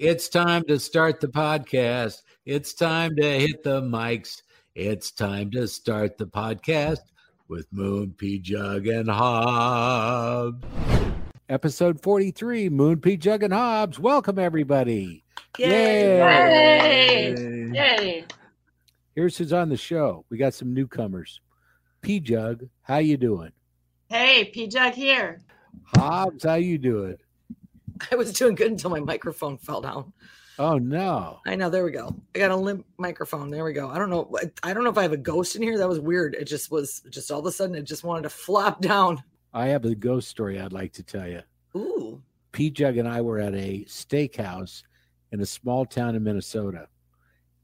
It's time to start the podcast. It's time to hit the mics. It's time to start the podcast with Moon P Jug and Hobbs. Episode 43, Moon P Jug and Hobbs. Welcome everybody. Yay! Yay! Yay! Here's who's on the show. We got some newcomers. P Jug, how you doing? Hey, P Jug here. Hobbs, how you doing? I was doing good until my microphone fell down. Oh no! I know. There we go. I got a limp microphone. There we go. I don't know. I don't know if I have a ghost in here. That was weird. It just was. Just all of a sudden, it just wanted to flop down. I have a ghost story I'd like to tell you. Ooh. P Jug and I were at a steakhouse in a small town in Minnesota,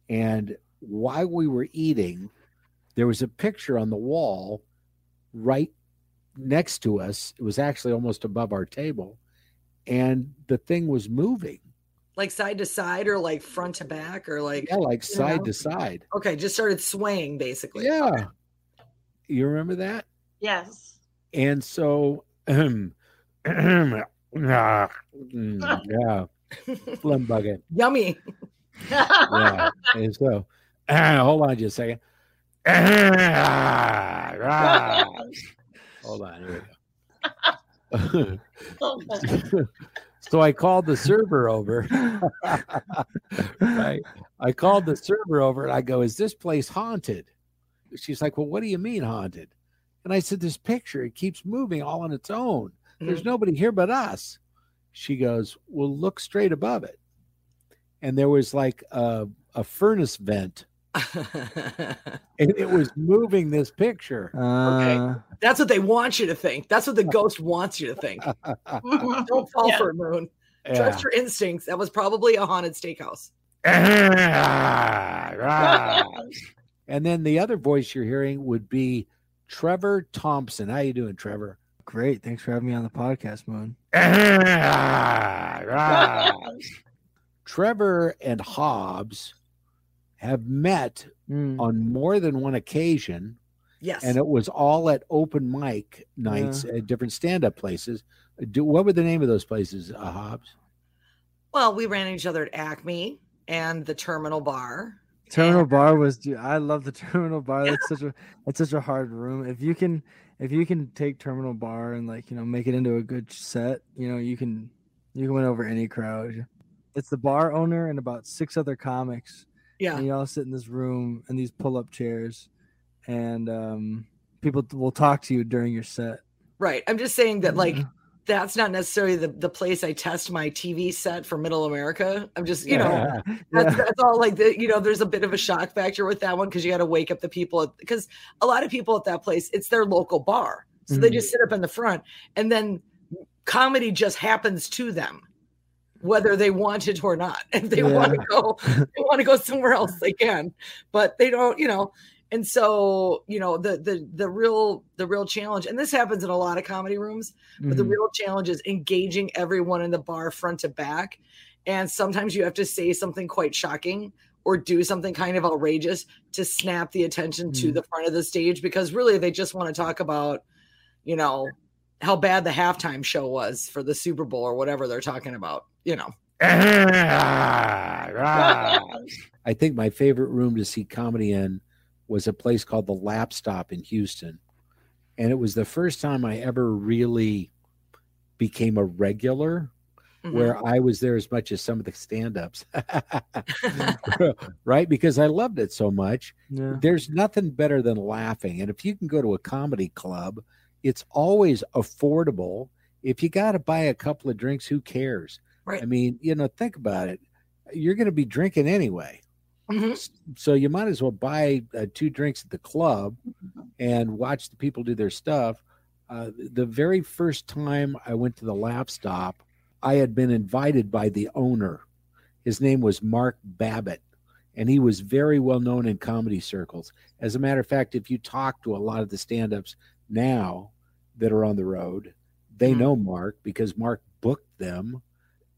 and while we were eating, there was a picture on the wall right next to us. It was actually almost above our table, and the thing was moving. Like side to side or like front to back or like yeah like side know? to side. Okay just started swaying basically. Yeah. Okay. you remember that? Yes. And so um, yeah. Phlegm bucket yummy. Yeah and so uh, hold on just a second. Hold on here we go So I called the server over. right. I called the server over and I go, Is this place haunted? She's like, Well, what do you mean haunted? And I said, This picture, it keeps moving all on its own. There's mm-hmm. nobody here but us. She goes, Well, look straight above it. And there was like a, a furnace vent and it was moving this picture. Uh, okay. That's what they want you to think. That's what the ghost wants you to think. Don't fall yeah. for it, Moon. Yeah. Trust your instincts. That was probably a haunted steakhouse. and then the other voice you're hearing would be Trevor Thompson. How you doing, Trevor? Great. Thanks for having me on the podcast, Moon. Trevor and Hobbs have met mm. on more than one occasion. Yes. And it was all at open mic nights yeah. at different stand up places. Do, what were the name of those places, uh, Hobbs? Well, we ran each other at Acme and the Terminal Bar. Terminal and- Bar was dude, I love the Terminal Bar. That's such a that's such a hard room. If you can if you can take Terminal Bar and like, you know, make it into a good set, you know, you can you can win over any crowd. It's the bar owner and about six other comics yeah. And you all sit in this room in these pull up chairs, and um, people will talk to you during your set. Right. I'm just saying that, like, that's not necessarily the, the place I test my TV set for Middle America. I'm just, you know, that's, yeah. that's all like the, you know, there's a bit of a shock factor with that one because you got to wake up the people because a lot of people at that place, it's their local bar. So mm-hmm. they just sit up in the front and then comedy just happens to them whether they want it or not. If they yeah. want to go, they want to go somewhere else, they can. But they don't, you know. And so, you know, the the the real the real challenge, and this happens in a lot of comedy rooms, but mm-hmm. the real challenge is engaging everyone in the bar front to back. And sometimes you have to say something quite shocking or do something kind of outrageous to snap the attention mm-hmm. to the front of the stage because really they just want to talk about, you know, how bad the halftime show was for the Super Bowl or whatever they're talking about you know. I think my favorite room to see comedy in was a place called the Laugh Stop in Houston. And it was the first time I ever really became a regular mm-hmm. where I was there as much as some of the stand ups. right? Because I loved it so much. Yeah. There's nothing better than laughing. And if you can go to a comedy club, it's always affordable. If you got to buy a couple of drinks, who cares? Right. I mean, you know, think about it. You're going to be drinking anyway. Mm-hmm. So you might as well buy uh, two drinks at the club and watch the people do their stuff. Uh, the very first time I went to the laugh stop, I had been invited by the owner. His name was Mark Babbitt, and he was very well known in comedy circles. As a matter of fact, if you talk to a lot of the stand ups now that are on the road, they mm-hmm. know Mark because Mark booked them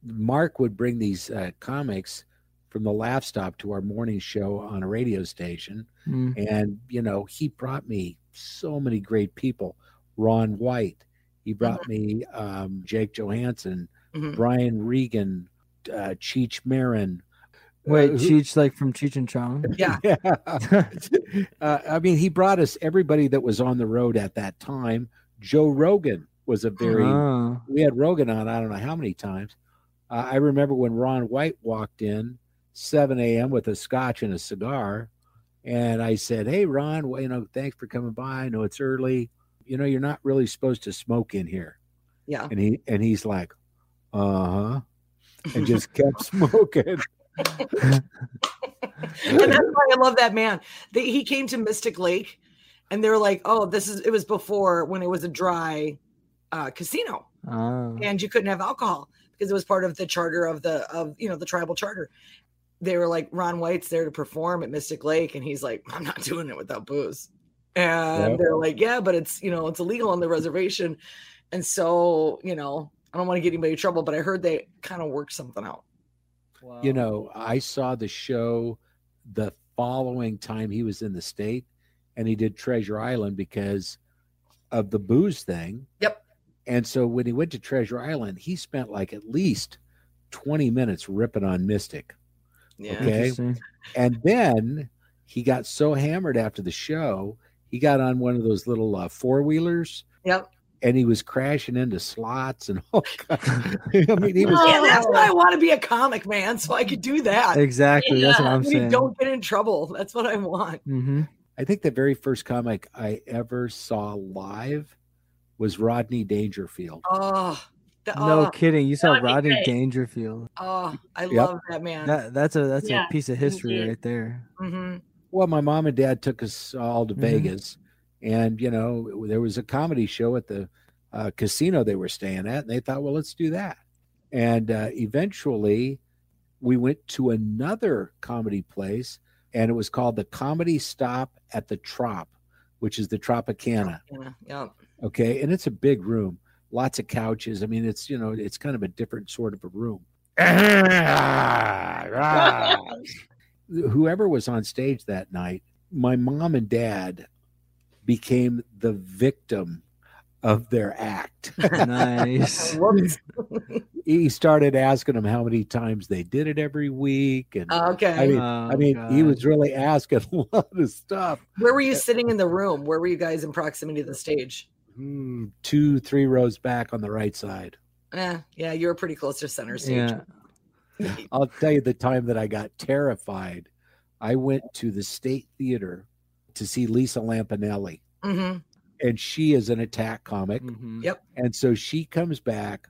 Mark would bring these uh, comics from the laugh stop to our morning show on a radio station. Mm. And, you know, he brought me so many great people. Ron White, he brought mm-hmm. me um, Jake Johannsen, mm-hmm. Brian Regan, uh, Cheech Marin. Wait, uh, Cheech like from Cheech and Chong? Yeah. Yeah. uh, I mean, he brought us everybody that was on the road at that time. Joe Rogan was a very. Oh. We had Rogan on. I don't know how many times. Uh, I remember when Ron White walked in, 7 a.m. with a scotch and a cigar, and I said, "Hey, Ron, well, you know, thanks for coming by. I know it's early. You know, you're not really supposed to smoke in here." Yeah. And he and he's like, "Uh huh," and just kept smoking. and that's why I love that man. They, he came to Mystic Lake, and they were like, "Oh, this is." It was before when it was a dry uh, casino, Oh. and you couldn't have alcohol because it was part of the charter of the of you know the tribal charter. They were like, Ron White's there to perform at Mystic Lake, and he's like, "I'm not doing it without booze." And Yep. they're like, "Yeah, but it's you know it's illegal on the reservation," and so you know I don't want to get anybody in trouble, but I heard they kind of worked something out. you know, I saw the show the following time he was in the state and he did Treasure Island because of the booze thing. Yep. And so when he went to Treasure Island, he spent like at least 20 minutes ripping on Mystic. Yeah. Okay. Interesting. And then he got so hammered after the show, he got on one of those little uh, four wheelers Yep. and he was crashing into slots and all kinds. I mean, he was Yeah, that's why I want to be a comic man, so I could do that. Exactly. That's what I'm we saying. Don't get in trouble. That's what I want. hmm I think the very first comic I ever saw live was Rodney Dangerfield. Oh, the, No oh, kidding. You saw Rodney great. Dangerfield. oh, I Yep. love that man. That that's a that's Yeah, a piece of history indeed. right there. hmm Well, my mom and dad took us all to Mhm. Vegas, and you know there was a comedy show at the uh, casino they were staying at, and they thought, well, let's do that. And uh, eventually, we went to another comedy place, and it was called the Comedy Stop at the Trop, which is the Tropicana. Yeah, yeah. Okay. And it's a big room, lots of couches. I mean, it's, you know, it's kind of a different sort of a room. Whoever was on stage that night, my mom and dad became the victim of their act. Nice. He started asking them how many times they did it every week. And oh, okay. I mean, Oh, I mean, he was really asking a lot of stuff. Where were you sitting in the room? Where were you guys in proximity to the stage? Hmm, two, three rows back on the right side. Yeah, yeah, you were pretty close to center stage. Yeah. I'll tell you the time that I got terrified. I went to the State Theater to see Lisa Lampanelli, hmm and she is an attack comic. Mhm. Yep. And so she comes back,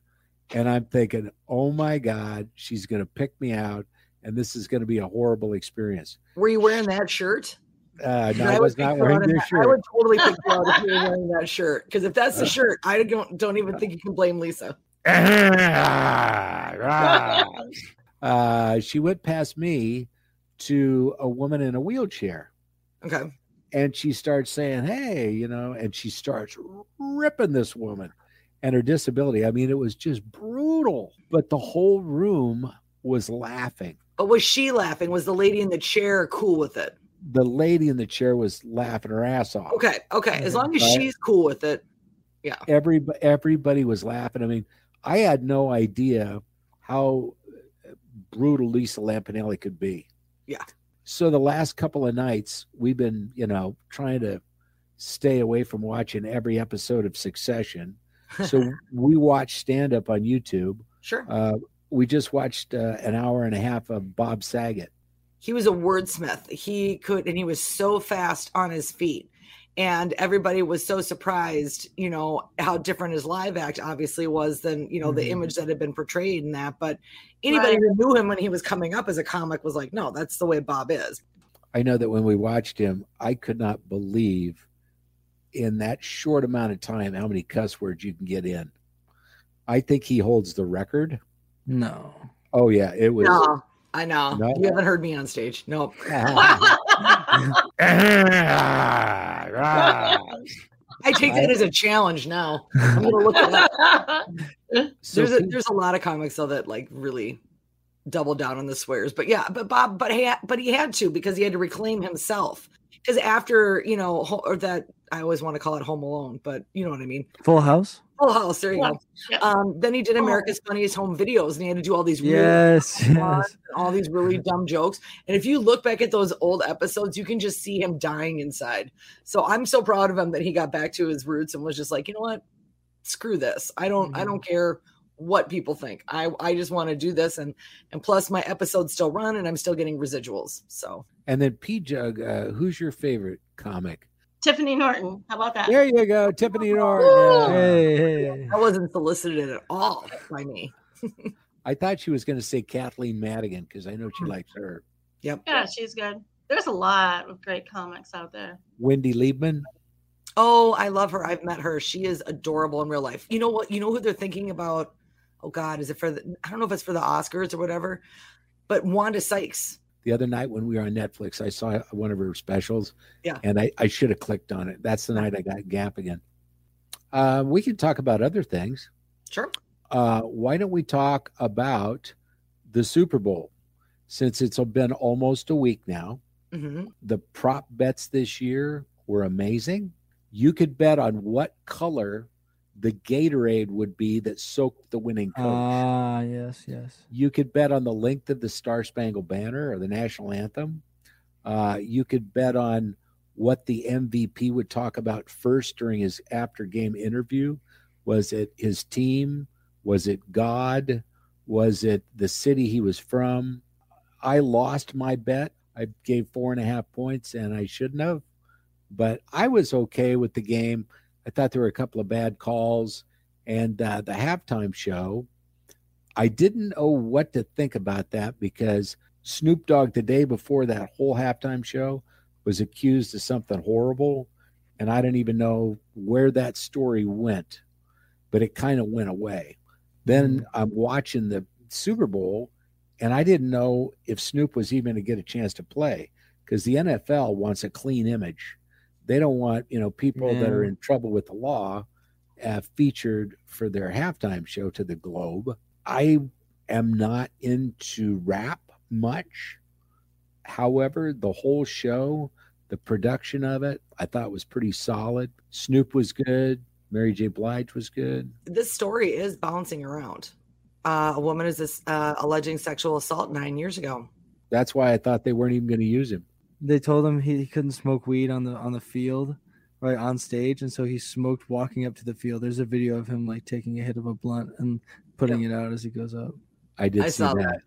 and I'm thinking, oh my God, she's going to pick me out, and this is going to be a horrible experience. Were you wearing that shirt? Uh, no, I I would was not wearing this that- I would totally pick you out if you were wearing that shirt. Because if that's the shirt, I don't don't even think you can blame Lisa. uh, she went past me to a woman in a wheelchair. Okay. and she starts saying, "Hey," you know, and she starts ripping this woman and her disability. I mean, it was just brutal, but the whole room was laughing. But was she laughing? Was the lady in the chair cool with it? The lady in the chair was laughing her ass off. Okay. Okay. As long as Right. she's cool with it. Yeah. Every everybody was laughing. I mean, I had no idea how brutal Lisa Lampanelli could be. Yeah. So the last couple of nights, we've been, you know, trying to stay away from watching every episode of Succession. So we watched stand up on YouTube. Sure. Uh, we just watched uh, an hour and a half of Bob Saget. He was a wordsmith. He could, and he was so fast on his feet. And everybody was so surprised, you know, how different his live act obviously was than, you know, the Mhm. image that had been portrayed in that. But anybody Right. who knew him when he was coming up as a comic was like, no, that's the way Bob is. I know that when we watched him, I could not believe in that short amount of time how many cuss words you can get in. I think he holds the record. No. Oh yeah, it was. No, I know. No. You haven't heard me on stage. Nope. I take that as a challenge now. I'm gonna look it up. so there's a, there's a lot of comics though that like really double down on the swears but yeah but bob but he had, but he had to because he had to reclaim himself because after you know or that i always want to call it home alone but you know what i mean Full House. Full House. There you Yeah. go. Yeah. Um, then he did America's Funniest Home Videos, and he had to do all these Yes, fun yes. all these really dumb jokes. And if you look back at those old episodes, you can just see him dying inside. So I'm so proud of him that he got back to his roots and was just like, you know what? Screw this. I don't. I don't care what people think. I I just want to do this, and and plus my episodes still run, and I'm still getting residuals. So And then P Jug, uh, who's your favorite comic? Tiffany Norton. How about that? There you go, Tiffany Norton. Woo! Hey, hey. I wasn't solicited at all by me. I thought she was going to say Kathleen Madigan because I know she hmm. likes her. Yep. Yeah, she's good. There's a lot of great comics out there. Wendy Liebman. Oh, I love her. I've met her. She is adorable in real life. You know what? You know who they're thinking about? Oh God, is it for the? I don't know if it's for the Oscars or whatever, but Wanda Sykes. The other night when we were on Netflix, I saw one of her specials. Yeah. And I, I should have clicked on it. That's the night I got Gap again. Uh, we can talk about other things. Sure. Uh, why don't we talk about the Super Bowl? Since it's been almost a week now, hmm the prop bets this year were amazing. You could bet on what color the Gatorade would be that soaked the winning coach. Ah, yes, yes. you could bet on the length of the Star Spangled Banner or the national anthem. Uh, you could bet on what the MVP would talk about first during his after game interview. Was it his team? Was it God? Was it the city he was from? I lost my bet. I gave four and a half points and I shouldn't have, but I was okay with the game. I thought there were a couple of bad calls and uh, the halftime show. I didn't know what to think about that because Snoop Dogg the day before that whole halftime show was accused of something horrible, and I didn't even know where that story went, but it kind of went away. Then I'm watching the Super Bowl, and I didn't know if Snoop was even going to get a chance to play because the NFL wants a clean image. They don't want you know people that are in trouble with the law uh, featured for their halftime show to the Globe. I am not into rap much. However, the whole show, the production of it, I thought was pretty solid. Snoop was good. Mary J. Blige was good. This story is bouncing around. Uh, a woman is this, uh, alleging sexual assault nine years ago. That's why I thought they weren't even going to use him. They told him he, he couldn't smoke weed on the on the field, right on stage, and so he smoked walking up to the field. There's a video of him like taking a hit of a blunt and putting it out as he goes up. I did I see saw that. that.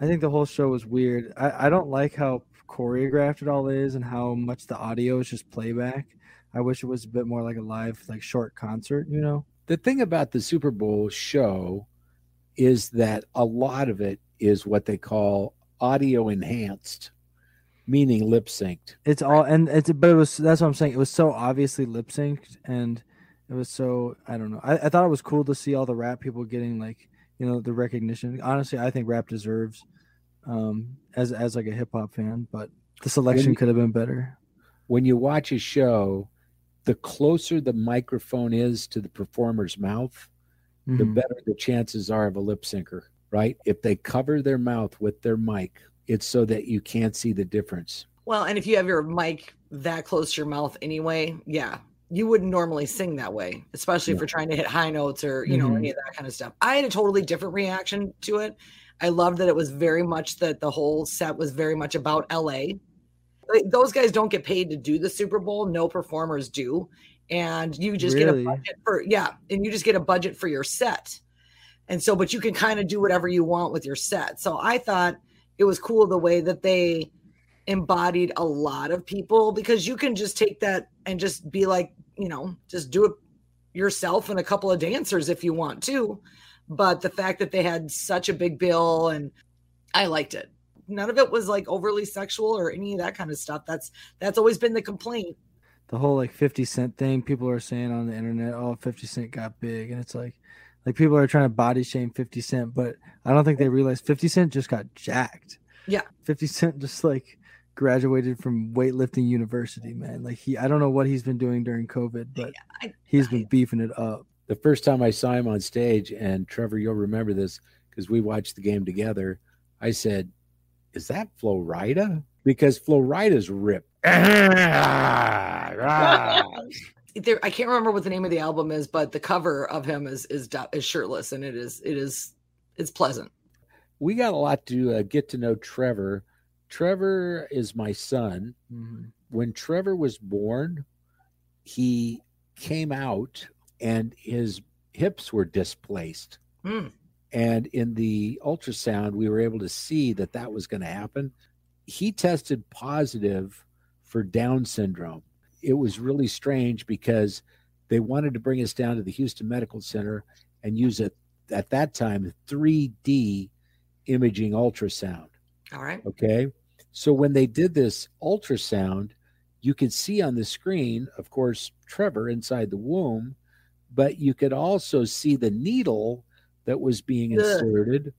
I think the whole show was weird. I, I don't like how choreographed it all is and how much the audio is just playback. I wish it was a bit more like a live, like short concert, you know? The thing about the Super Bowl show is that a lot of it is what they call audio enhanced, meaning lip synced. It's all and it's but it was that's what I'm saying. It was so obviously lip synced and it was so I don't know. I, I thought it was cool to see all the rap people getting like, you know, the recognition. Honestly, I think rap deserves um as as like a hip hop fan, but the selection you- could have been better. When you watch a show, the closer the microphone is to the performer's mouth, the Mhm. better the chances are of a lip syncer, right? If they cover their mouth with their mic, it's so that you can't see the difference. Well, and if you have your mic that close to your mouth anyway, yeah, you wouldn't normally sing that way, especially if you're trying to hit high notes or, you know, Mhm. any of that kind of stuff. I had a totally different reaction to it. I loved that it was very much that the whole set was very much about LA. Like, Those guys don't get paid to do the Super Bowl, no performers do. And you just get a budget for, yeah, and you just get a budget for your set. And so, but you can kind of do whatever you want with your set. So I thought it was cool the way that they embodied a lot of people because you can just take that and just be like, you know, just do it yourself and a couple of dancers if you want to. But the fact that they had such a big bill and I liked it. None of it was like overly sexual or any of that kind of stuff. That's that's always been the complaint. the whole like 50 cent thing people are saying on the internet oh 50 cent got big and it's like like people are trying to body shame 50 cent but i don't think they realize 50 cent just got jacked Yeah. 50 cent just like graduated from weightlifting university man like he i don't know what he's been doing during covid but I- he's been beefing it up The first time I saw him on stage, and Trevor, you'll remember this because we watched the game together. I said, "Is that Flo Rida?" Because Flo Rida's ripped. Ah, ah. there. I can't remember what the name of the album is, but the cover of him is is is shirtless, and it is it is it's pleasant. We got a lot to uh, get to know Trevor. Trevor is my son. Mhm. When Trevor was born, he came out and his hips were displaced. Hmm. And in the ultrasound, we were able to see that that was going to happen. He tested positive for Down syndrome. It was really strange because they wanted to bring us down to the Houston Medical Center and use it at that time 3D imaging ultrasound. All right. Okay. So when they did this ultrasound, you could see on the screen, of course, Trevor inside the womb, but you could also see the needle that was being inserted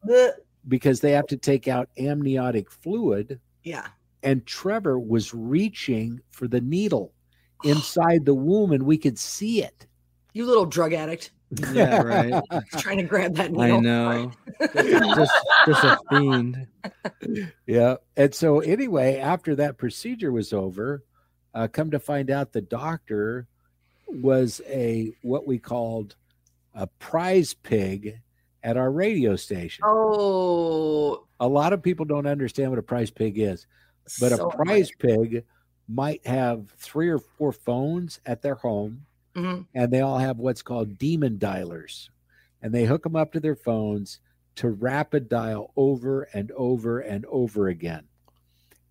because they have to take out amniotic fluid. Yeah. And Trevor was reaching for the needle inside the womb, and we could see it. You little drug addict Yeah, right. trying to grab that needle. I know. just, just a fiend. Yeah. And so, anyway, after that procedure was over, uh, come to find out the doctor was a what we called a prize pig at our radio station. Oh, A lot of people don't understand what a prize pig is, but so a prize pig might have three or four phones at their home Mhm. and they all have what's called demon dialers. And they hook them up to their phones to rapid dial over and over and over again.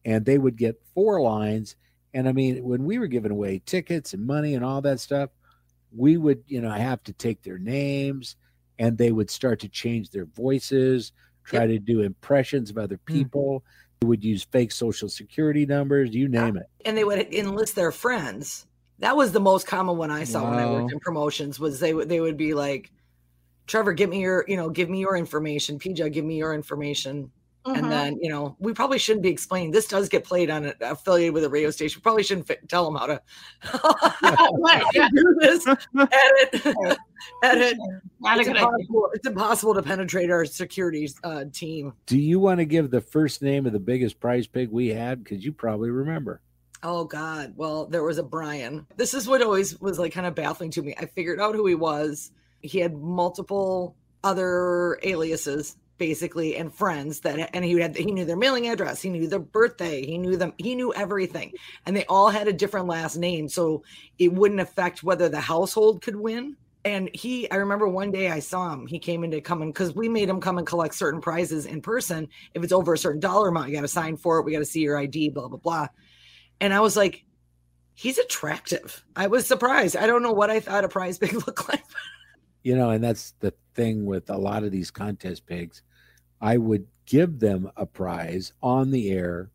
And they would get four lines. And i mean when we were giving away tickets and money and all that stuff we would you know have to take their names and they would start to change their voices try to do impressions of other people. they would use fake social security numbers you name it and they would enlist their friends. That was the most common one I saw when I worked in promotions. Was they would they would be like, Trevor, give me your you know give me your information. PJ, give me your information. Mhm. And then you know we probably shouldn't be explaining. This does get played on a, affiliated with a radio station. Probably shouldn't fi- tell them how to Right, yeah. do this. Edit, edit. Not a It's good idea. impossible, it's impossible to penetrate our security uh, team. do you want to give the first name of the biggest prize pig we had because you probably remember Oh God. Well, there was a Brian. This is what always was like kind of baffling to me. I figured out who he was. He had multiple other aliases basically and friends that and he had he knew their mailing address, he knew their birthday, he knew them, he knew everything. And they all had a different last name. So it wouldn't affect whether the household could win. And he, I remember one day I saw him. He came in to come in because we made him come and collect certain prizes in person. If it's over a certain dollar amount, you got to sign for it. We got to see your ID, blah, blah, blah. And I was like, he's attractive. I was surprised. I don't know what I thought a prize pig looked like. you know and that's the thing with a lot of these contest pigs i would give them a prize on the air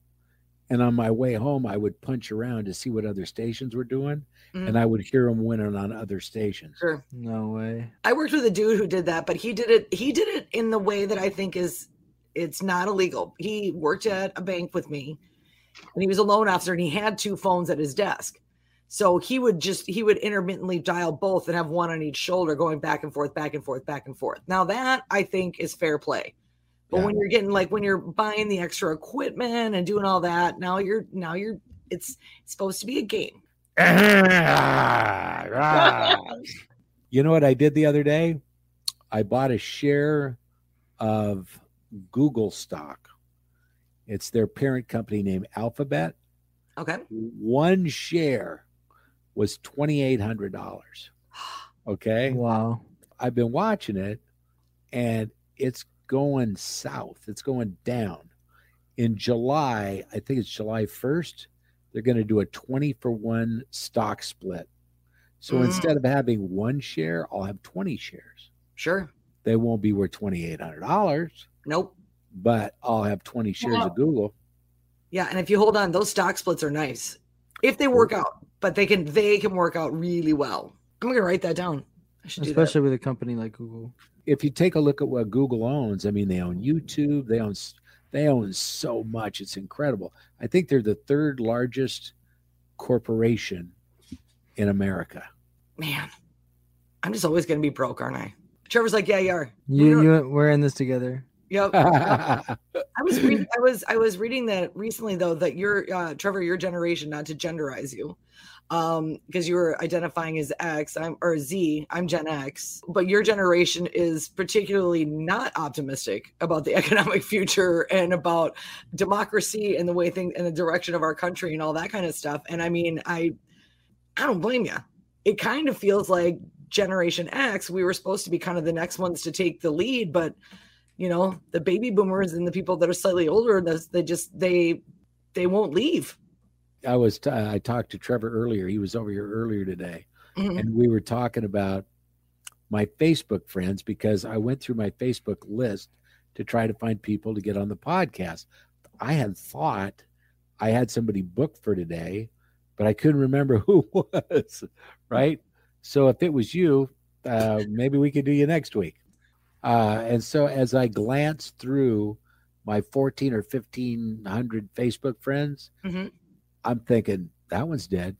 and on my way home i would punch around to see what other stations were doing Mhm. and i would hear them winning on other stations Sure. No way. I worked with a dude who did that, but he did it. He did it in the way that I think is it's not illegal. He worked at a bank with me, and he was a loan officer, and he had two phones at his desk. So he would just he would intermittently dial both and have one on each shoulder, going back and forth, back and forth, back and forth. Now that I think is fair play. But Yeah. when you're getting like when you're buying the extra equipment and doing all that, now you're now you're it's, it's supposed to be a game. you know what i did the other day i bought a share of google stock it's their parent company named alphabet Okay. one share was $2800 okay Wow. I've been watching it and it's going south. It's going down. In July, I think it's July 1st, they're going to do a 20 for 1 stock split. So Mm. instead of having one share, I'll have 20 shares. Sure. They won't be worth $2,800, Nope. but I'll have 20 shares Wow. of Google. Yeah, and if you hold on, those stock splits are nice if they work out. But they can they can work out really well. I'm gonna write that down. I should do Especially with a company like Google. If you take a look at what Google owns, I mean, they own YouTube, they own they own so much. It's incredible. I think they're the third largest corporation in America. Man, I'm just always gonna be broke, aren't I? Trevor's like, yeah, you are. You, don't- you, we're in this together. Yep. I was reading. I was. I was reading that recently, though, that you're uh, Trevor, your generation, not to genderize you, um, because you were identifying as X, I'm or Z. I'm Gen X, but your generation is particularly not optimistic about the economic future and about democracy and the way things and the direction of our country and all that kind of stuff. And I mean, I, I don't blame you. It kind of feels like Generation X. We were supposed to be kind of the next ones to take the lead, but you know the baby boomers and the people that are slightly older they just they they won't leave i was t- I talked to trevor earlier he was over here earlier today mm-hmm. and we were talking about my facebook friends because i went through my facebook list to try to find people to get on the podcast i had thought i had somebody booked for today but i couldn't remember who was right so if it was you uh, maybe we could do you next week uh, and so as I glanced through my 14 or 1500 Facebook friends, mm-hmm. I'm thinking, that one's dead.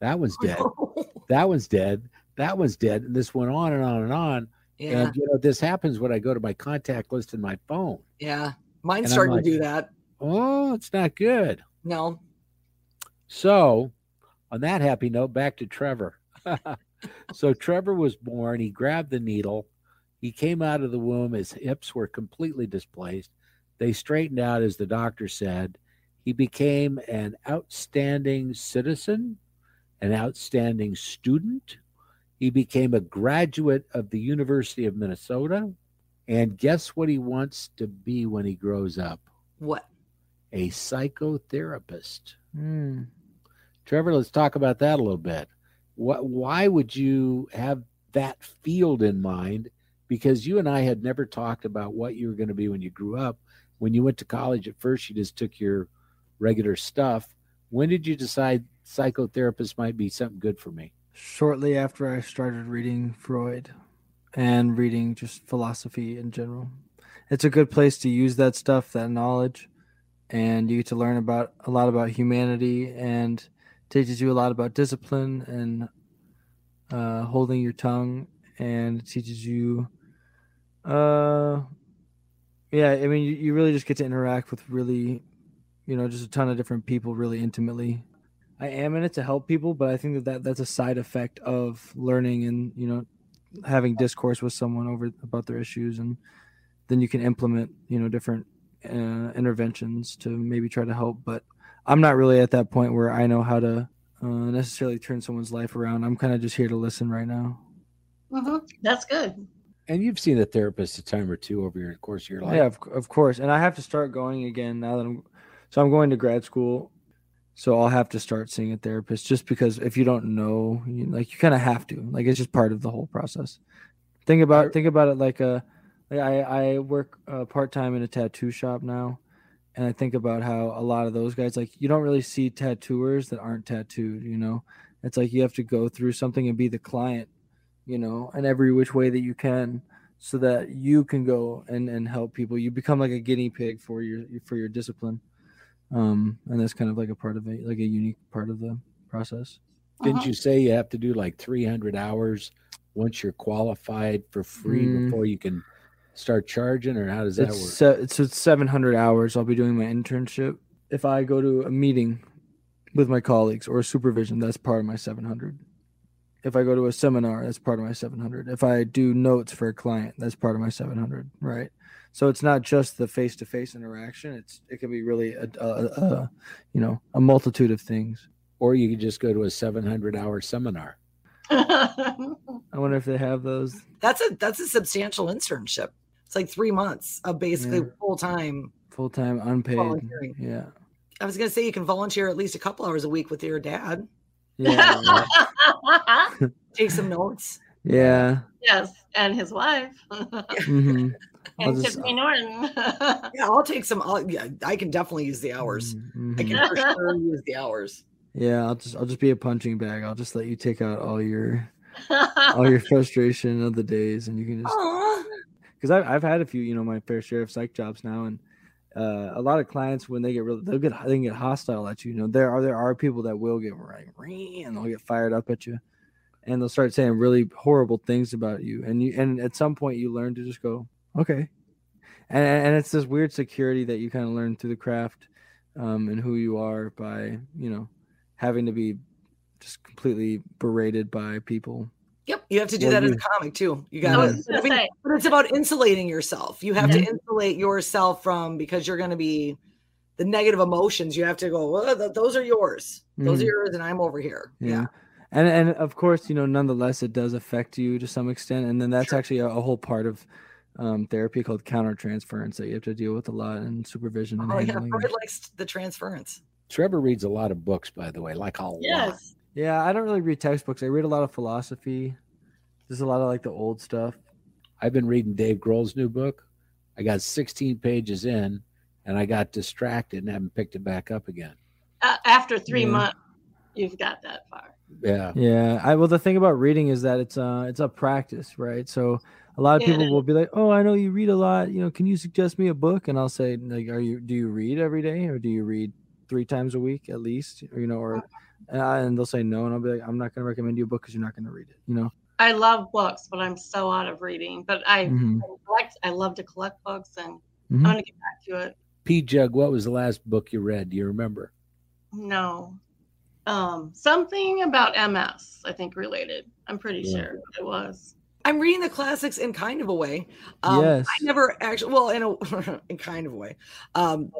That one's dead. that one's dead. That one's dead. And this went on and on and on. Yeah. And, you know, this happens when I go to my contact list in my phone. Yeah. Mine's starting like, to do that. Oh, it's not good. No. So, on that happy note, back to Trevor. so, Trevor was born. He grabbed the needle he came out of the womb, his hips were completely displaced. They straightened out, as the doctor said. He became an outstanding citizen, an outstanding student. He became a graduate of the University of Minnesota. And guess what he wants to be when he grows up? What? A psychotherapist. Mm. Trevor, let's talk about that a little bit. What, why would you have that field in mind because you and I had never talked about what you were going to be when you grew up. When you went to college at first, you just took your regular stuff. When did you decide psychotherapist might be something good for me? Shortly after I started reading Freud and reading just philosophy in general. It's a good place to use that stuff, that knowledge, and you get to learn about a lot about humanity and teaches you a lot about discipline and uh, holding your tongue and teaches you uh yeah i mean you, you really just get to interact with really you know just a ton of different people really intimately i am in it to help people but i think that, that that's a side effect of learning and you know having discourse with someone over about their issues and then you can implement you know different uh, interventions to maybe try to help but i'm not really at that point where i know how to uh, necessarily turn someone's life around i'm kind of just here to listen right now Mm-hmm. That's good. And you've seen a therapist a time or two over your course of your life. Yeah, of, of course. And I have to start going again now that I'm. So I'm going to grad school, so I'll have to start seeing a therapist just because if you don't know, you, like you kind of have to. Like it's just part of the whole process. Think about think about it like a. Like I I work uh, part time in a tattoo shop now, and I think about how a lot of those guys like you don't really see tattooers that aren't tattooed. You know, it's like you have to go through something and be the client you know, in every which way that you can so that you can go and, and help people. You become like a guinea pig for your for your discipline. Um, and that's kind of like a part of it, like a unique part of the process. Didn't uh-huh. you say you have to do like 300 hours once you're qualified for free mm. before you can start charging, or how does that it's, work? it's, it's 700 hours. I'll be doing my internship. If I go to a meeting with my colleagues or supervision, that's part of my 700. If I go to a seminar, that's part of my 700. If I do notes for a client, that's part of my 700, right? So it's not just the face-to-face interaction. It's it can be really a, a, a you know a multitude of things. Or you could just go to a 700-hour seminar. I wonder if they have those. That's a that's a substantial internship. It's like three months of basically yeah. full time, full time unpaid. Yeah. I was gonna say you can volunteer at least a couple hours a week with your dad. Yeah. Take some notes. Yeah. Yes, and his wife. mm-hmm. And just, Tiffany Norton. yeah, I'll take some. I'll, yeah, I can definitely use the hours. Mm-hmm. I can for sure use the hours. Yeah, I'll just I'll just be a punching bag. I'll just let you take out all your all your frustration of the days, and you can just because I've I've had a few, you know, my fair share of psych jobs now, and uh, a lot of clients when they get really they'll get they can get hostile at you. You know, there are there are people that will get right and they'll get fired up at you, and they'll start saying really horrible things about you. And you and at some point you learn to just go okay, and and it's this weird security that you kind of learn through the craft um, and who you are by you know having to be just completely berated by people Yep, you have to do well, that you, as a comic too. You got to, I mean, but it's about insulating yourself. You have mm-hmm. to insulate yourself from because you're going to be the negative emotions. You have to go. Well, those are yours. Those mm-hmm. are yours, and I'm over here. Yeah. yeah. And and of course, you know, nonetheless, it does affect you to some extent, and then that's sure. actually a, a, whole part of um, therapy called countertransference that you have to deal with a lot and supervision. And oh yeah, Freud likes the transference. Trevor reads a lot of books, by the way, like a yes. lot. Yeah, I don't really read textbooks. I read a lot of philosophy. There's a lot of like the old stuff. I've been reading Dave Grohl's new book. I got 16 pages in, and I got distracted and haven't picked it back up again. Uh, after three yeah. months, you've got that far. Yeah. Yeah. I well, the thing about reading is that it's uh it's a practice, right? So a lot of yeah. people will be like, "Oh, I know you read a lot. You know, can you suggest me a book?" And I'll say, "Like, are you do you read every day, or do you read three times a week at least, or you know, or uh, and they'll say no, and I'll be like, I'm not going to recommend you a book because you're not going to read it. You know. I love books, but I'm so out of reading. But I mm-hmm. collect. I love to collect books, and mm-hmm. I'm going to get back to it. P. Jug, what was the last book you read? Do you remember? No. Um, something about MS, I think related. I'm pretty yeah. sure it was. I'm reading the classics in kind of a way. Um, yes. I never actually, well, in a in kind of a way. Um,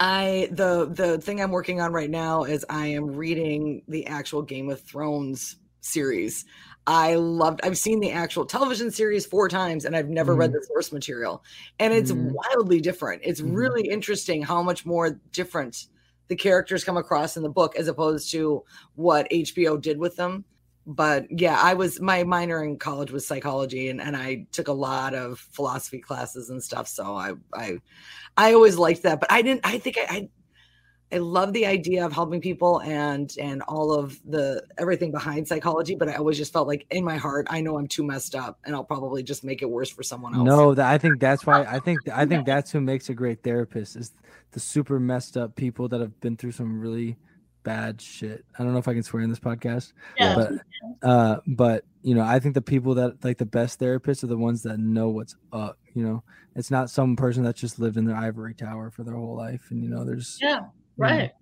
I the the thing I'm working on right now is I am reading the actual Game of Thrones series. I loved I've seen the actual television series four times and I've never mm. read the source material. And it's mm. wildly different. It's mm. really interesting how much more different the characters come across in the book as opposed to what HBO did with them but yeah, I was my minor in college was psychology and, and I took a lot of philosophy classes and stuff. So I I I always liked that. But I didn't I think I, I I love the idea of helping people and and all of the everything behind psychology, but I always just felt like in my heart, I know I'm too messed up, and I'll probably just make it worse for someone else. No, that I think that's why I think I think that's who makes a great therapist is the super messed up people that have been through some really bad shit. I don't know if I can swear in this podcast, yeah. but uh, but you know, I think the people that like the best therapists are the ones that know what's up. You know, it's not some person that just lived in their ivory tower for their whole life, and you know, there's yeah, right.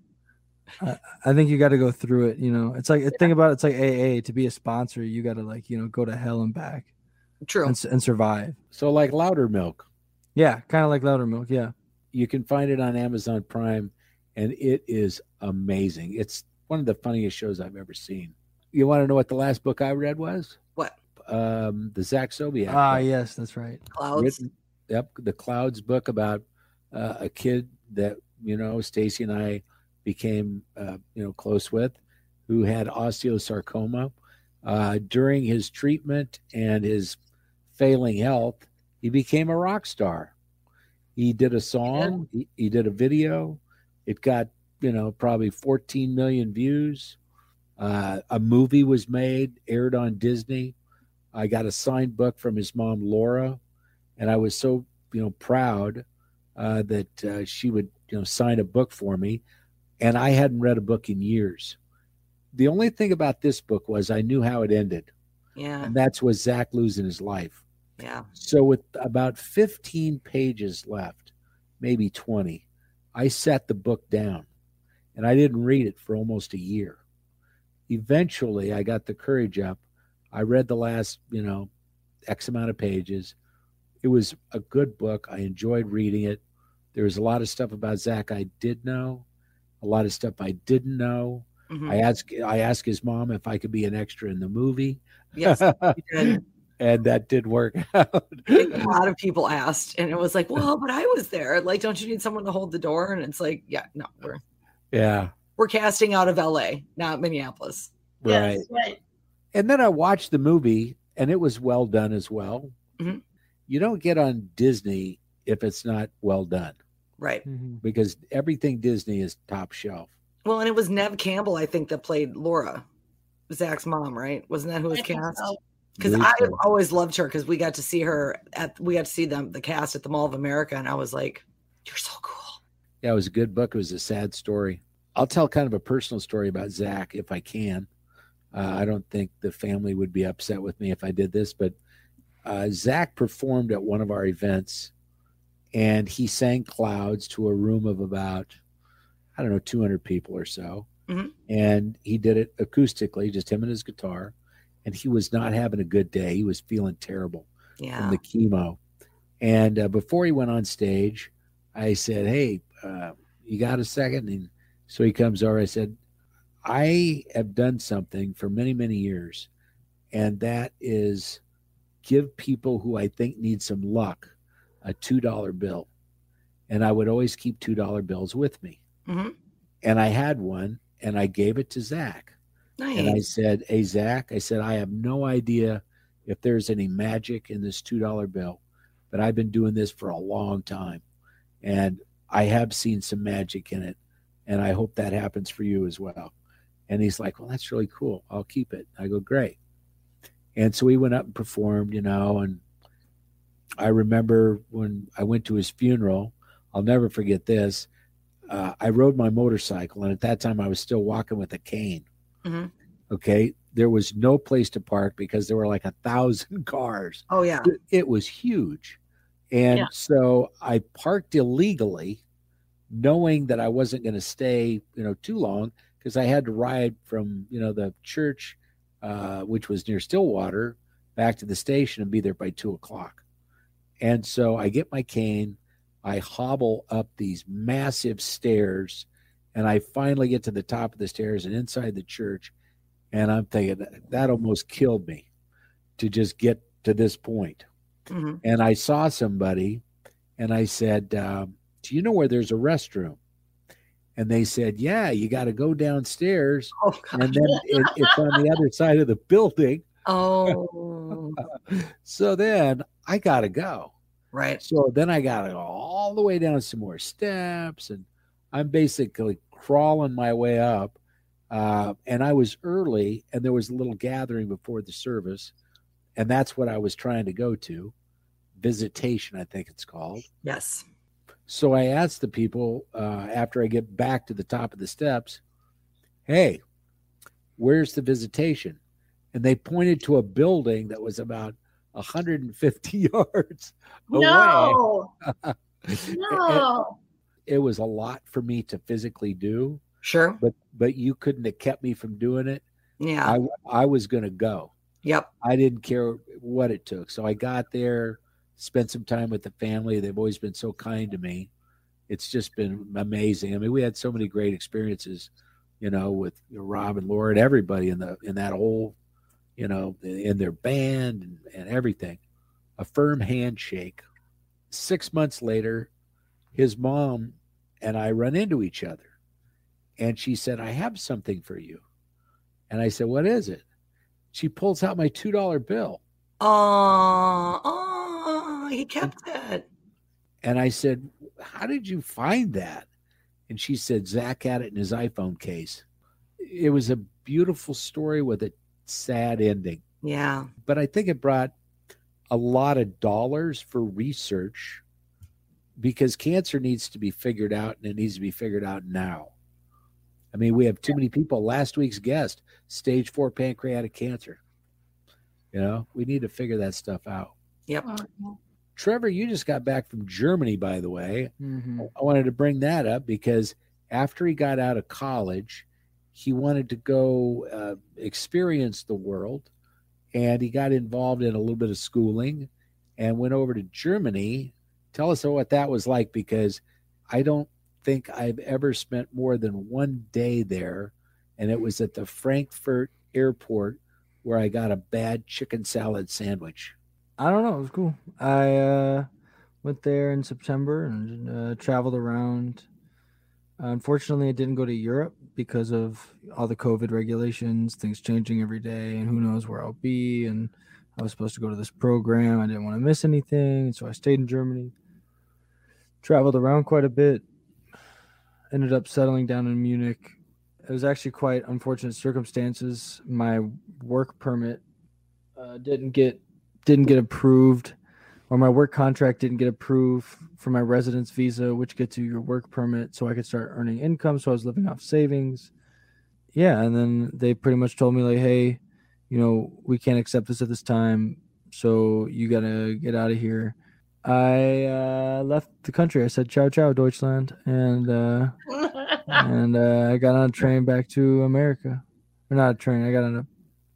Know, I, I think you got to go through it. You know, it's like yeah. think about it, it's like AA to be a sponsor. You got to like you know go to hell and back. True. And, and survive. So like Loudermilk. Yeah, kind of like Loudermilk. Yeah. You can find it on Amazon Prime and it is amazing. It's one of the funniest shows I've ever seen. You want to know what the last book I read was? What? Um, the Zach Sobiech. Ah, book. yes, that's right. Clouds. Written, yep, the Clouds book about uh, a kid that you know Stacy and I became uh, you know close with, who had osteosarcoma. Uh, during his treatment and his failing health, he became a rock star. He did a song. Yeah. He, he did a video. It got, you know, probably 14 million views. Uh, a movie was made, aired on Disney. I got a signed book from his mom, Laura, and I was so, you know, proud uh, that uh, she would, you know, sign a book for me. And I hadn't read a book in years. The only thing about this book was I knew how it ended. Yeah. And that's with Zach losing his life. Yeah. So with about 15 pages left, maybe 20, I set the book down and I didn't read it for almost a year. Eventually, I got the courage up. I read the last, you know, X amount of pages. It was a good book. I enjoyed reading it. There was a lot of stuff about Zach I did know, a lot of stuff I didn't know. Mm-hmm. I asked I asked his mom if I could be an extra in the movie. Yes, and that did work out. a lot of people asked, and it was like, "Well, but I was there. Like, don't you need someone to hold the door?" And it's like, "Yeah, no, we're yeah, we're casting out of L.A., not Minneapolis." Right, yes, right. And then I watched the movie, and it was well done as well. Mm-hmm. You don't get on Disney if it's not well done, right? Mm-hmm. Because everything Disney is top shelf. Well, and it was Neve Campbell, I think, that played Laura, Zach's mom, right? Wasn't that who was cast? So because I've always loved her because we got to see her at we got to see them the cast at the Mall of America, and I was like, "You're so cool." Yeah, it was a good book. It was a sad story. I'll tell kind of a personal story about Zach if I can. Uh, I don't think the family would be upset with me if I did this, but uh, Zach performed at one of our events and he sang Clouds to a room of about, I don't know, 200 people or so. Mhm. And he did it acoustically, just him and his guitar. And he was not having a good day. He was feeling terrible from the chemo. And uh, before he went on stage, I said, Hey, uh, you got a second? And so he comes over. I said, I have done something for many, many years, and that is give people who I think need some luck a $2 bill. And I would always keep $2 bills with me. Mhm. And I had one and I gave it to Zach. And I said, Hey, Zach, I said, I have no idea if there's any magic in this $2 bill, but I've been doing this for a long time. And I have seen some magic in it. And I hope that happens for you as well. And he's like, Well, that's really cool. I'll keep it. I go, Great. And so he went up and performed, you know. And I remember when I went to his funeral, I'll never forget this. Uh, I rode my motorcycle, and at that time I was still walking with a cane. Mhm. Okay. There was no place to park because there were like a thousand cars. Oh yeah. It, it was huge. And Yeah. so I parked illegally, knowing that I wasn't going to stay, you know, too long because I had to ride from, you know, the church, uh, which was near Stillwater, back to the station and be there by two o'clock. And so I get my cane, I hobble up these massive stairs, and I finally get to the top of the stairs and inside the church. And I'm thinking that, almost killed me to just get to this point hmm and I saw somebody, and I said, um, "Do you know where there's a restroom?" And they said, "Yeah, you got to go downstairs, Oh and then it, it's on the other side of the building." Oh. So then I got to go. right. So then I got to go all the way down some more steps, and I'm basically crawling my way up. Uh, and I was early, and there was a little gathering before the service, and that's what I was trying to go to. Visitation, I think it's called. Yes. So I asked the people uh, after I get back to the top of the steps, "Hey, where's the visitation?" And they pointed to a building that was about 150 yards away. No, no. It was a lot for me to physically do, Sure. but but you couldn't have kept me from doing it. Yeah. I I was going to go. yep. I didn't care what it took. So I got there, spent some time with the family. They've always been so kind to me. It's just been amazing. I mean, we had so many great experiences, you know, with Rob and Laura and everybody in the in that whole, you know, in their band and, and everything. A firm handshake. Six months later, his mom and I run into each other. And she said, I have something for you. And I said, What is it? She pulls out my $2 bill. Oh, oh, he kept it. And I said, How did you find that? And she said, Zach had it in his iPhone case. It was a beautiful story with a sad ending. Yeah. But I think it brought a lot of dollars for research because cancer needs to be figured out and it needs to be figured out now. I mean, we have too many people. Last week's guest, stage four pancreatic cancer. You know, we need to figure that stuff out. Yep. Trevor, you just got back from Germany, by the way. Mhm. I wanted to bring that up because after he got out of college, he wanted to go uh, experience the world and he got involved in a little bit of schooling and went over to Germany. Tell us what that was like because I don't think I've ever spent more than one day there. And it was at the Frankfurt airport where I got a bad chicken salad sandwich. I don't know. It was cool. I uh, went there in September and uh, traveled around. unfortunately, I didn't go to Europe because of all the COVID regulations, things changing every day, and who knows where I'll be. And I was supposed to go to this program. I didn't want to miss anything, so I stayed in Germany. Traveled around quite a bit. Ended up settling down in Munich. It was actually quite unfortunate circumstances. My work permit uh, didn't get didn't get approved or my work contract didn't get approved for my residence visa which gets you your work permit so i could start earning income so i was living off savings yeah and then they pretty much told me like hey you know we can't accept this at this time so you gotta get out of here I uh, left the country. I said ciao ciao Deutschland, and uh, and uh, I got on a train back to America. Or not a train. I got on a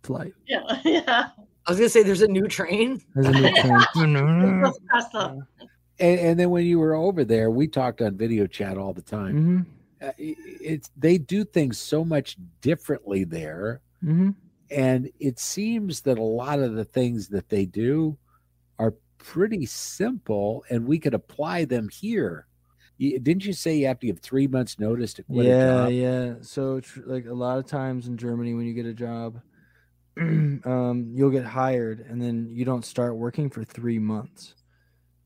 flight. yeah, yeah. I was gonna say there's a new train. There's a new train. Let's pass up. And, and then when you were over there, we talked on video chat all the time. hmm Uh, it- it's they do things so much differently there, hmm and it seems that a lot of the things that they do are pretty simple, and we could apply them here. You, didn't you say you have to give three months notice to quit a Yeah, job? yeah. So tr- like a lot of times in Germany, when you get a job, um, you'll get hired, and then you don't start working for three months.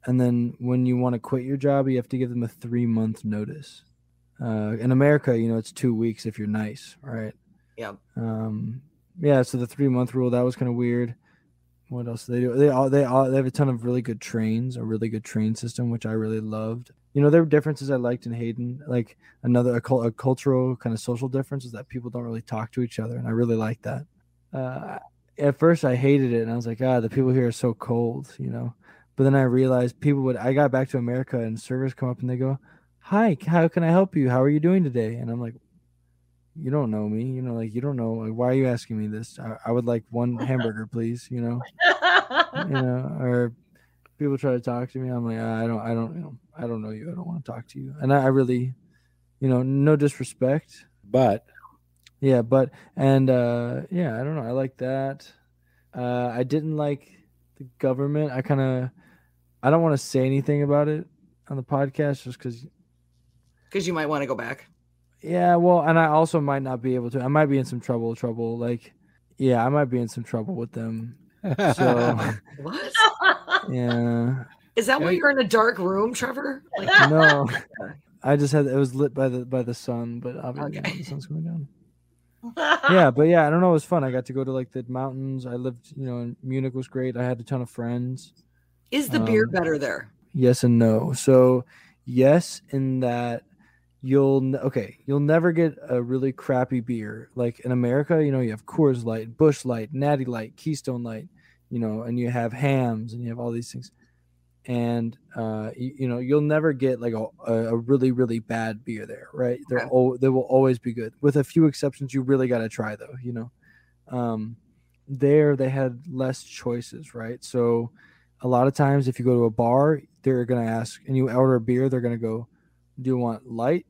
And then when you want to quit your job, you have to give them a three month notice. Uh, in America, you know, it's two weeks if you're nice, right? Yeah. Um, yeah. So the three month rule that was kind of weird. What else do they do? They all they all they have a ton of really good trains, a really good train system, which I really loved. You know, there were differences I liked in Hayden. Like another a, a cultural kind of social difference is that people don't really talk to each other, and I really like that. Uh, at first, I hated it, and I was like, ah, the people here are so cold, you know. But then I realized people would. I got back to America, and servers come up and they go, "Hi, how can I help you? How are you doing today?" And I'm like, "You don't know me, you know, like you don't know. Like, why are you asking me this? I, I would like one hamburger, please, you know." you know, or people try to talk to me. I'm like, "Ah, I don't, I don't, you know, I don't know you. I don't want to talk to you. And I, I really, you know, no disrespect. But Yeah, but and uh yeah, I don't know. I like that. Uh I didn't like the government. I kind of I don't want to say anything about it on the podcast just cuz Because you might want to go back. Yeah, well, and I also might not be able to. I might be in some trouble, trouble like yeah, I might be in some trouble with them. So, What? yeah. Is that why you're in a dark room, Trevor? Like, No. I just had it was lit by the by the sun, but obviously Okay. the sun's going down. yeah, but yeah, I don't know. It was fun. I got to go to like the mountains. I lived, you know, in Munich was great. I had a ton of friends. is the beer Um, better there? Yes and no. So, yes, in that you'll okay, you'll never get a really crappy beer like in America. You know, you have Coors Light, Busch Light, Natty Light, Keystone Light. You know, and you have Hamm's and you have all these things. And uh, you, you know, you'll never get like a, a really really bad beer there, right? They're Okay. al- they will always be good, with a few exceptions. You really got to try though. You know, um, there they had less choices, right? So a lot of times if you go to a bar they're going to ask and you order a beer they're going to go do you want light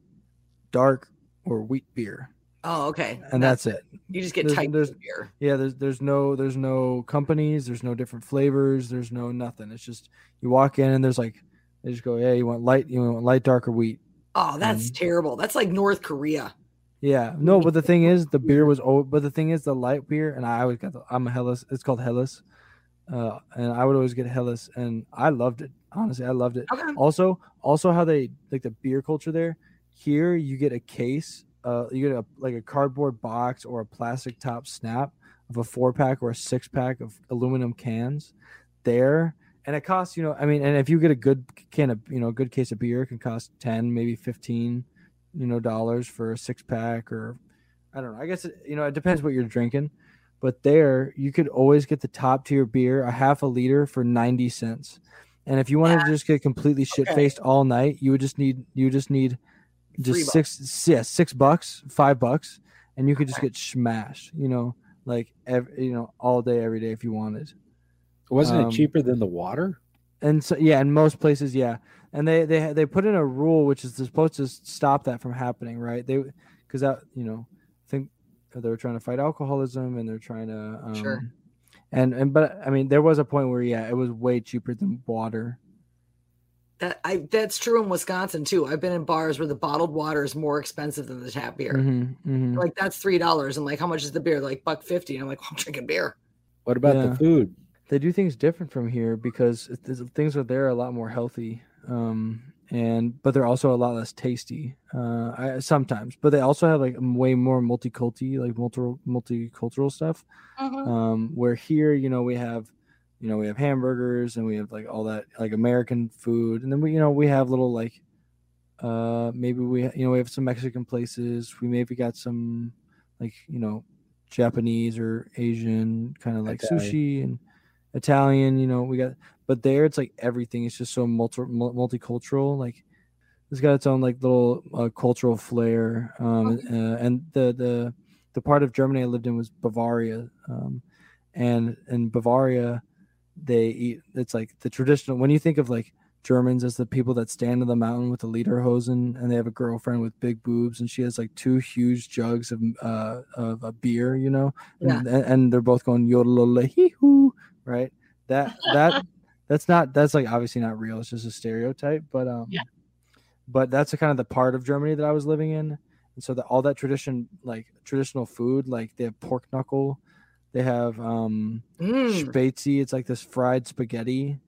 dark or wheat beer Oh, okay. and that's, it You just get there's- typed there's- beer. yeah there's there's no there's no companies there's no different flavors there's no nothing it's just you walk in and there's like they just go yeah you want light you want light dark or wheat Oh, that's Mhm. terrible. That's like North Korea. yeah no but the thing is the beer was oh but the thing is the light beer and i always got the i'm a Helles it's called Helles uh and i would always get Helles and i loved it honestly i loved it. Okay. also also how they like the beer culture there. Here you get a case uh you get a like a cardboard box or a plastic top snap of a four pack or a six pack of aluminum cans there. And it costs you know i mean and if you get a good can of you know a good case of beer it can cost 10 maybe 15 you know dollars for a six pack or i don't know. I guess it, you know it depends what you're drinking. But there you could always get the top tier beer a half a liter for 90 cents and if you wanted to just get completely shit faced all night you would just need you just need just six yeah six bucks five bucks and you could just Okay. get smashed you know like every, you know all day every day if you wanted wasn't Um, it cheaper than the water? and so yeah in most places yeah and they they they put in a rule which is supposed to stop that from happening right they because that you know i think they were trying to fight alcoholism and they're trying to um, Sure. And and but i mean there was a point where yeah it was way cheaper than water That I that's true in Wisconsin too. I've been in bars where the bottled water is more expensive than the tap beer. Mhm, mhm. Like that's three dollars. And like, how much is the beer? Like buck fifty. And I'm like, well, I'm drinking beer. What about Yeah. the food? they do things different from here because it- things are there a lot more healthy um and but they're also a lot less tasty uh I, sometimes but they also have like way more multi-culti like multi multicultural stuff Mhm. um where here you know we have you know we have hamburgers and we have like all that like american food and then we you know we have little like uh maybe we you know we have some mexican places we maybe got some like you know japanese or asian kind of like Italian. sushi and italian you know we got but there it's like everything is just so multi multicultural. Like it's got its own like little uh, cultural flair. Um, uh, and the the the part of Germany I lived in was Bavaria. Um, and in Bavaria, they eat. It's like the traditional. When you think of like Germans as the people that stand on the mountain with the lederhosen, and they have a girlfriend with big boobs, and she has like two huge jugs of uh of a beer, you know, Yeah. and, and they're both going yodel hee hoo, right? That that that's not that's like obviously not real. It's just a stereotype, but um, Yeah. but that's a kind of the part of Germany that I was living in, and so that all that tradition, like traditional food, like they have pork knuckle, they have um Mm. Spezi. It's like this fried spaghetti.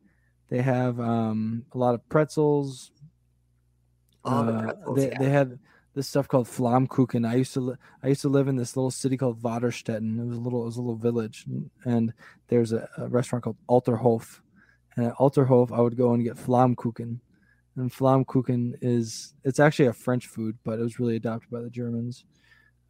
They have um, a lot of pretzels. All the Uh, pretzels, they, yeah. they have this stuff called Flammkuchen. I used to li- I used to live in this little city called Vaterstetten. It was a little it was a little village, and, and there's a, a restaurant called Alterhof. And at Alterhof, I would go and get Flammkuchen. And Flammkuchen is it's actually a French food, but it was really adopted by the Germans.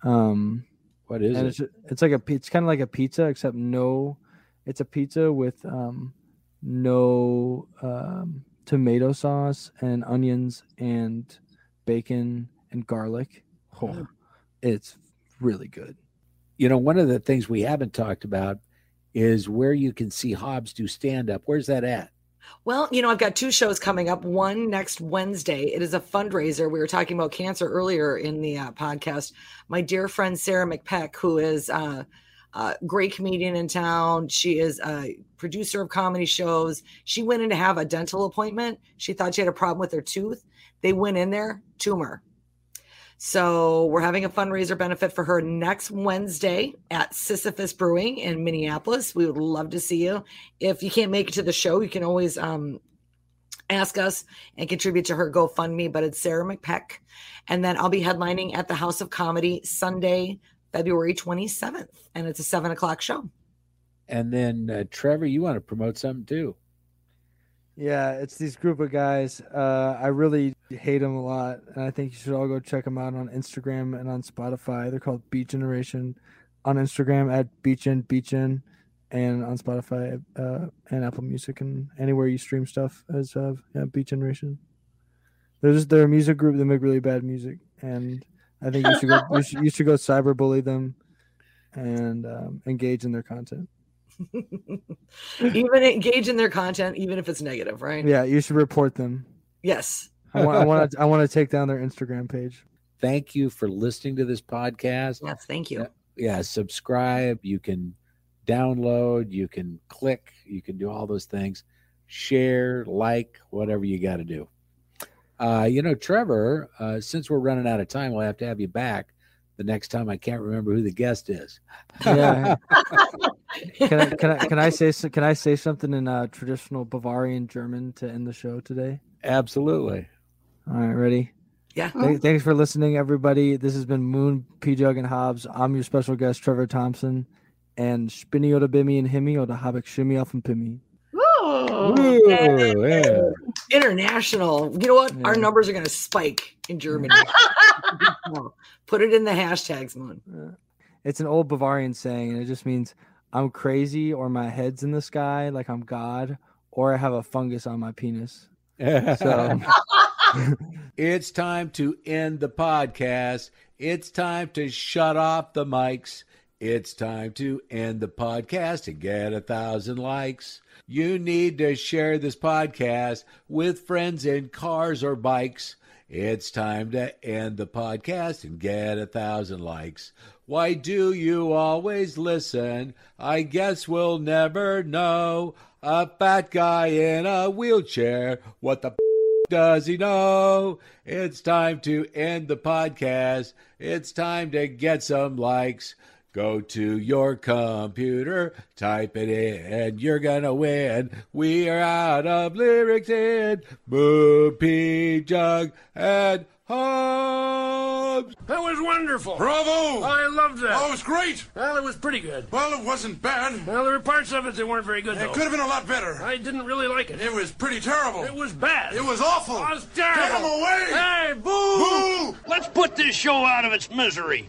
Um, What is and it? it's it's like a it's kind of like a pizza except no it's a pizza with um no um tomato sauce and onions and bacon and garlic oh, it's really good You know, one of the things we haven't talked about is where you can see Hobbs do stand up. Where's that at? Well, you know, I've got two shows coming up. One next Wednesday. It is a fundraiser. We were talking about cancer earlier in the uh, podcast. My dear friend Sarah McPeck, who is uh, a great comedian in town, she is a producer of comedy shows. She went in to have a dental appointment. She thought she had a problem with her tooth. They went in there, tumor. So we're having a fundraiser benefit for her next Wednesday at Sisyphus Brewing in Minneapolis. We would love to see you. If you can't make it to the show, you can always um, ask us and contribute to her GoFundMe. But it's Sarah McPeck, and then I'll be headlining at the House of Comedy Sunday, February 27th, and it's a seven o'clock show. And then uh, Trevor, you want to promote something too? Yeah it's these group of guys uh i really hate them a lot and i think you should all go check them out on instagram and on spotify. They're called beat generation on instagram at beachin beachin and on spotify uh and apple music and anywhere you stream stuff as uh yeah, beat generation. They're just they're a music group that make really bad music and i think you should go you should, you should go cyberbully them and um, engage in their content even engage in their content, even if it's negative, right? yeah you should report them Yes. i want i want to i want to take down their instagram page Thank you for listening to this podcast. Yes. Thank you. Yeah, subscribe. You can download, you can click, you can do all those things. Share, like, whatever you got to do. Uh, you know, Trevor, uh, since we're running out of time, we'll have to have you back the next time I can't remember who the guest is. Yeah. can I can I can I say can I say something in uh, traditional Bavarian German to end the show today? Absolutely. All right, ready? Yeah. Th- thanks for listening, everybody. This has been Moon, P Jug, and Hobbs. I'm your special guest, Trevor Thompson, and Spinny oder Bimmy and Himmy oder hab ich Shimmy auf dem Pimmy. Ooh. Ooh, yeah. International. You know what? Our numbers are going to spike in Germany. Put it in the hashtags, Moon. Uh, It's an old Bavarian saying, and it just means I'm crazy or my head's in the sky, like I'm God, or I have a fungus on my penis. So It's time to end the podcast. It's time to shut off the mics. It's time to end the podcast and get a thousand likes. You need to share this podcast with friends in cars or bikes. It's time to end the podcast and get a thousand likes. Why do you always listen? I guess we'll never know. A fat guy in a wheelchair. What the does he know? It's time to end the podcast. It's time to get some likes. Go to your computer, type it in, and you're gonna win. We are out of lyrics in Moo P Jug and Hobbs. That was wonderful. Bravo! I loved that. Oh, it was great. Well, it was pretty good. Well, it wasn't bad. Well, there were parts of it that weren't very good, It though. could have been a lot better. I didn't really like it. It was pretty terrible. It was bad. It was awful. It was terrible. Get terrible. him away! Hey, boo! Boo! Let's put this show out of its misery.